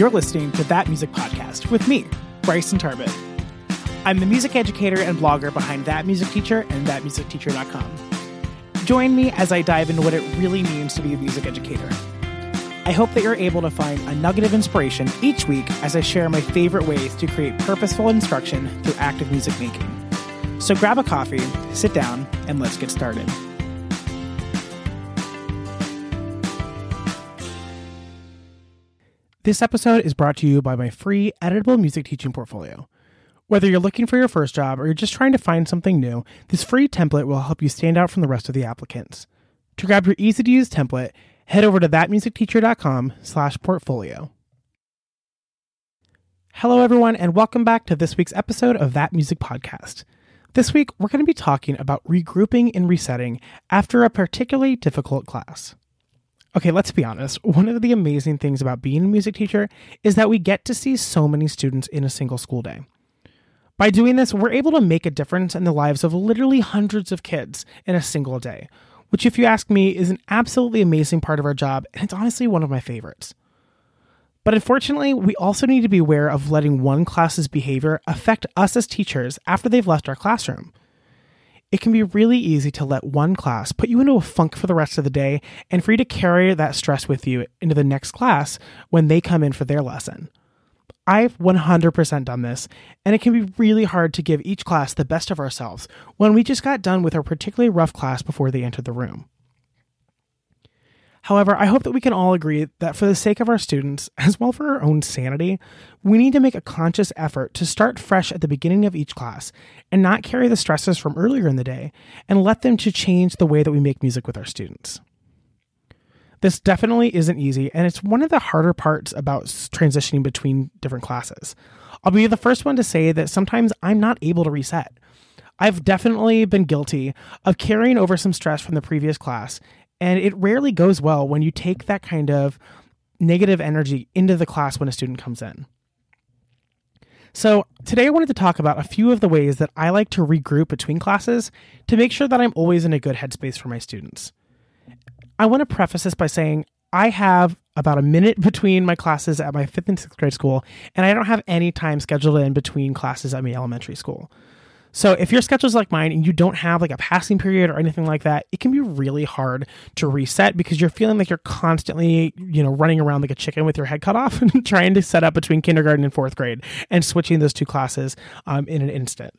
You're listening to That Music Podcast with me, Bryson Tarbett. I'm the music educator and blogger behind That Music Teacher and ThatMusicTeacher.com. Join me as I dive into what it really means to be a music educator. I hope that you're able to find a nugget of inspiration each week as I share my favorite ways to create purposeful instruction through active music making. So grab a coffee, sit down, and let's get started. This episode is brought to you by my free editable music teaching portfolio. Whether you're looking for your first job or you're just trying to find something new, this free template will help you stand out from the rest of the applicants. To grab your easy to use template, head over to thatmusicteacher.com slash portfolio. Hello everyone and welcome back to this week's episode of That Music Podcast. This week we're going to be talking about regrouping and resetting after a particularly difficult class. Okay, let's be honest. One of the amazing things about being a music teacher is that we get to see so many students in a single school day. By doing this, we're able to make a difference in the lives of literally hundreds of kids in a single day, which, if you ask me, is an absolutely amazing part of our job, and it's honestly one of my favorites. But unfortunately, we also need to be aware of letting one class's behavior affect us as teachers after they've left our classroom it can be really easy to let one class put you into a funk for the rest of the day and for you to carry that stress with you into the next class when they come in for their lesson. I've 100% done this, and it can be really hard to give each class the best of ourselves when we just got done with a particularly rough class before they entered the room. However, I hope that we can all agree that for the sake of our students, as well for our own sanity, we need to make a conscious effort to start fresh at the beginning of each class and not carry the stresses from earlier in the day and let them to change the way that we make music with our students. This definitely isn't easy, and it's one of the harder parts about transitioning between different classes. I'll be the first one to say that sometimes I'm not able to reset. I've definitely been guilty of carrying over some stress from the previous class and it rarely goes well when you take that kind of negative energy into the class when a student comes in. So, today I wanted to talk about a few of the ways that I like to regroup between classes to make sure that I'm always in a good headspace for my students. I want to preface this by saying I have about a minute between my classes at my fifth and sixth grade school, and I don't have any time scheduled in between classes at my elementary school. So if your schedule is like mine and you don't have like a passing period or anything like that, it can be really hard to reset because you're feeling like you're constantly, you know, running around like a chicken with your head cut off and trying to set up between kindergarten and fourth grade and switching those two classes um, in an instant.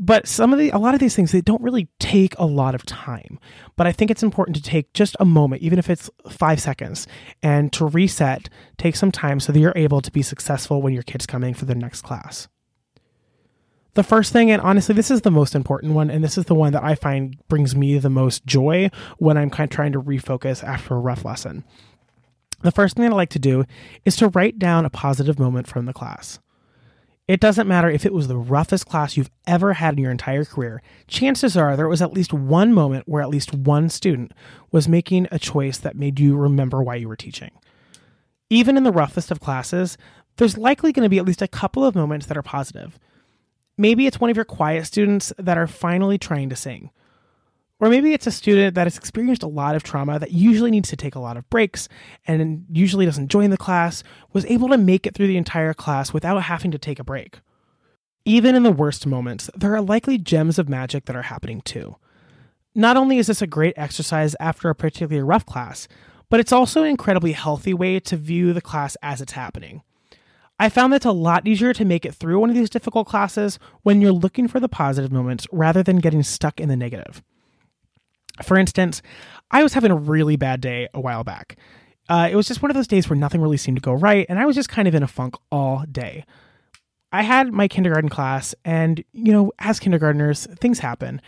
But some of the, a lot of these things, they don't really take a lot of time. But I think it's important to take just a moment, even if it's five seconds, and to reset, take some time so that you're able to be successful when your kid's coming for their next class. The first thing, and honestly, this is the most important one, and this is the one that I find brings me the most joy when I'm kind of trying to refocus after a rough lesson. The first thing I like to do is to write down a positive moment from the class. It doesn't matter if it was the roughest class you've ever had in your entire career. Chances are there was at least one moment where at least one student was making a choice that made you remember why you were teaching. Even in the roughest of classes, there's likely going to be at least a couple of moments that are positive. Maybe it's one of your quiet students that are finally trying to sing. Or maybe it's a student that has experienced a lot of trauma that usually needs to take a lot of breaks and usually doesn't join the class, was able to make it through the entire class without having to take a break. Even in the worst moments, there are likely gems of magic that are happening too. Not only is this a great exercise after a particularly rough class, but it's also an incredibly healthy way to view the class as it's happening. I found that it's a lot easier to make it through one of these difficult classes when you're looking for the positive moments rather than getting stuck in the negative. For instance, I was having a really bad day a while back. Uh, it was just one of those days where nothing really seemed to go right, and I was just kind of in a funk all day. I had my kindergarten class, and, you know, as kindergartners, things happen.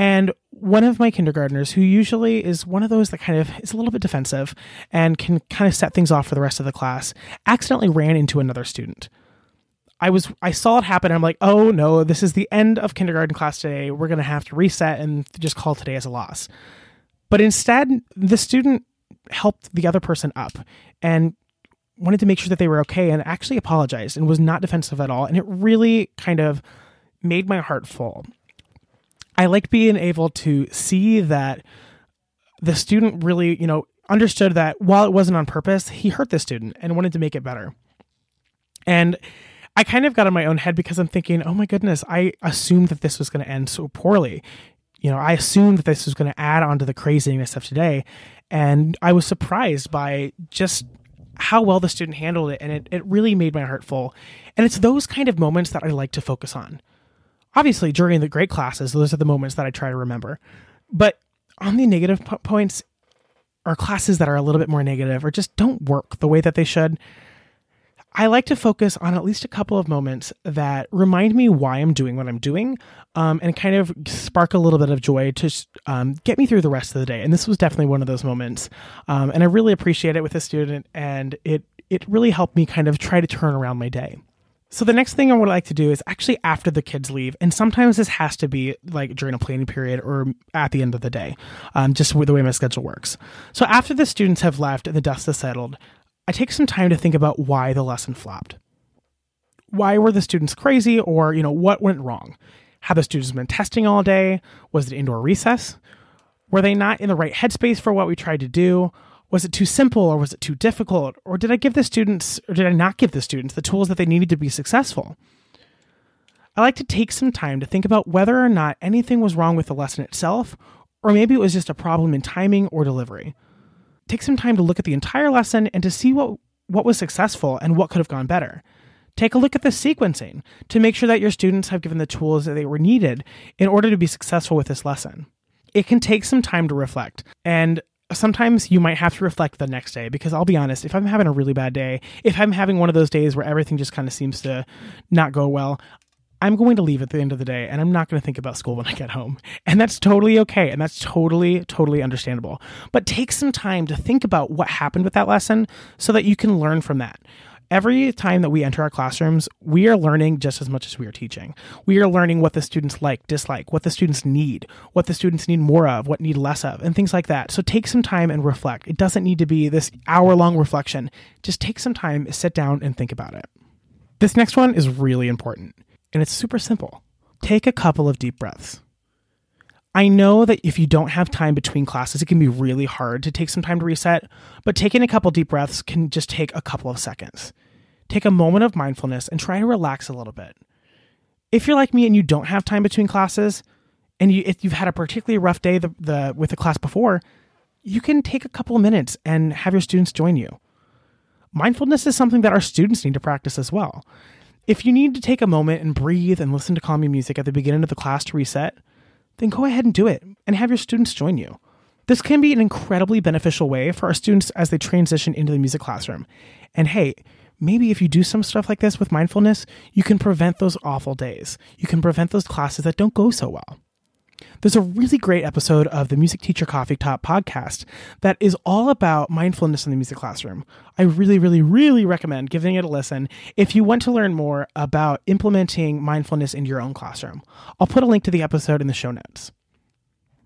And one of my kindergartners, who usually is one of those that kind of is a little bit defensive and can kind of set things off for the rest of the class, accidentally ran into another student. I was I saw it happen. I'm like, oh no, this is the end of kindergarten class today. We're gonna have to reset and just call today as a loss. But instead, the student helped the other person up and wanted to make sure that they were okay and actually apologized and was not defensive at all. And it really kind of made my heart full. I like being able to see that the student really, you know, understood that while it wasn't on purpose, he hurt the student and wanted to make it better. And I kind of got in my own head because I'm thinking, oh my goodness, I assumed that this was going to end so poorly. You know, I assumed that this was going to add on to the craziness of today. And I was surprised by just how well the student handled it. And it, it really made my heart full. And it's those kind of moments that I like to focus on. Obviously, during the great classes, those are the moments that I try to remember. But on the negative points, or classes that are a little bit more negative or just don't work the way that they should, I like to focus on at least a couple of moments that remind me why I'm doing what I'm doing um, and kind of spark a little bit of joy to um, get me through the rest of the day. And this was definitely one of those moments. Um, and I really appreciate it with a student, and it, it really helped me kind of try to turn around my day. So the next thing I would like to do is actually after the kids leave, and sometimes this has to be like during a planning period or at the end of the day, um, just with the way my schedule works. So after the students have left and the dust has settled, I take some time to think about why the lesson flopped. Why were the students crazy, or you know what went wrong? Have the students been testing all day? Was it indoor recess? Were they not in the right headspace for what we tried to do? Was it too simple or was it too difficult? Or did I give the students, or did I not give the students the tools that they needed to be successful? I like to take some time to think about whether or not anything was wrong with the lesson itself, or maybe it was just a problem in timing or delivery. Take some time to look at the entire lesson and to see what, what was successful and what could have gone better. Take a look at the sequencing to make sure that your students have given the tools that they were needed in order to be successful with this lesson. It can take some time to reflect, and sometimes you might have to reflect the next day because I'll be honest, if I'm having a really bad day, if I'm having one of those days where everything just kind of seems to not go well, I'm going to leave at the end of the day and I'm not going to think about school when I get home. And that's totally okay. And that's totally, totally understandable. But take some time to think about what happened with that lesson so that you can learn from that every time that we enter our classrooms, we are learning just as much as we are teaching. We are learning what the students like, dislike, what the students need, what the students need more of, what need less of, and things like that. So take some time and reflect. It doesn't need to be this hour long reflection. Just take some time, sit down, and think about it. This next one is really important, and it's super simple. Take a couple of deep breaths. I know that if you don't have time between classes, it can be really hard to take some time to reset, but taking a couple deep breaths can just take a couple of seconds. Take a moment of mindfulness and try to relax a little bit. If you're like me and you don't have time between classes, and you, if you've had a particularly rough day the, the, with the class before, you can take a couple of minutes and have your students join you. Mindfulness is something that our students need to practice as well. If you need to take a moment and breathe and listen to calming music at the beginning of the class to reset, then go ahead and do it and have your students join you. This can be an incredibly beneficial way for our students as they transition into the music classroom. And hey, maybe if you do some stuff like this with mindfulness, you can prevent those awful days. You can prevent those classes that don't go so well. There's a really great episode of the Music Teacher Coffee Talk podcast that is all about mindfulness in the music classroom. I really, really, really recommend giving it a listen if you want to learn more about implementing mindfulness in your own classroom. I'll put a link to the episode in the show notes.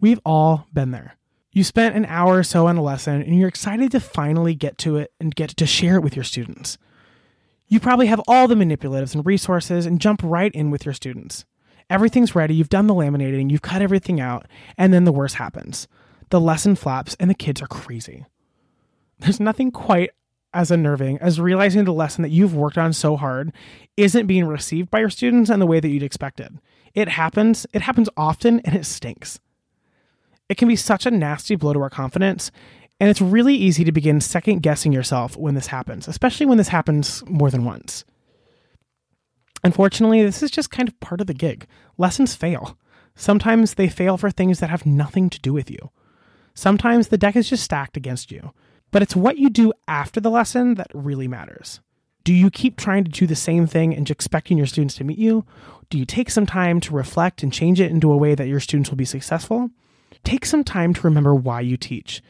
We've all been there. You spent an hour or so on a lesson and you're excited to finally get to it and get to share it with your students. You probably have all the manipulatives and resources and jump right in with your students. Everything's ready, you've done the laminating, you've cut everything out, and then the worst happens. The lesson flaps and the kids are crazy. There's nothing quite as unnerving as realizing the lesson that you've worked on so hard isn't being received by your students in the way that you'd expected. It happens, it happens often, and it stinks. It can be such a nasty blow to our confidence, and it's really easy to begin second guessing yourself when this happens, especially when this happens more than once. Unfortunately, this is just kind of part of the gig. Lessons fail. Sometimes they fail for things that have nothing to do with you. Sometimes the deck is just stacked against you. But it's what you do after the lesson that really matters. Do you keep trying to do the same thing and expecting your students to meet you? Do you take some time to reflect and change it into a way that your students will be successful? Take some time to remember why you teach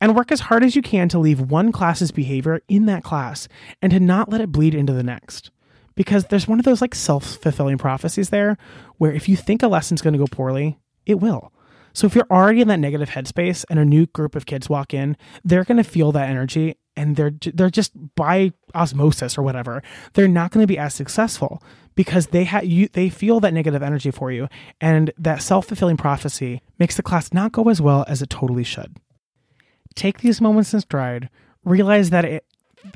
and work as hard as you can to leave one class's behavior in that class and to not let it bleed into the next because there's one of those like self fulfilling prophecies there where if you think a lesson's going to go poorly, it will. So if you're already in that negative headspace and a new group of kids walk in, they're going to feel that energy and they're they're just by osmosis or whatever, they're not going to be as successful because they have you they feel that negative energy for you and that self-fulfilling prophecy makes the class not go as well as it totally should. Take these moments in stride, realize that it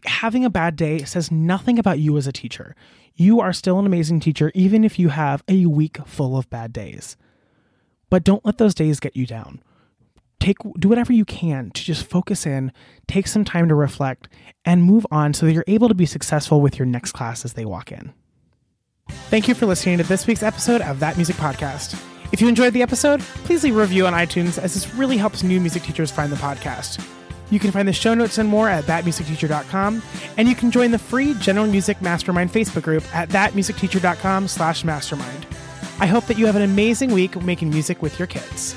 having a bad day says nothing about you as a teacher. You are still an amazing teacher, even if you have a week full of bad days. But don't let those days get you down. Take do whatever you can to just focus in, take some time to reflect, and move on so that you're able to be successful with your next class as they walk in. Thank you for listening to this week's episode of That Music Podcast. If you enjoyed the episode, please leave a review on iTunes as this really helps new music teachers find the podcast. You can find the show notes and more at thatmusicteacher.com, and you can join the free General Music Mastermind Facebook group at thatmusicteacher.com slash mastermind. I hope that you have an amazing week making music with your kids.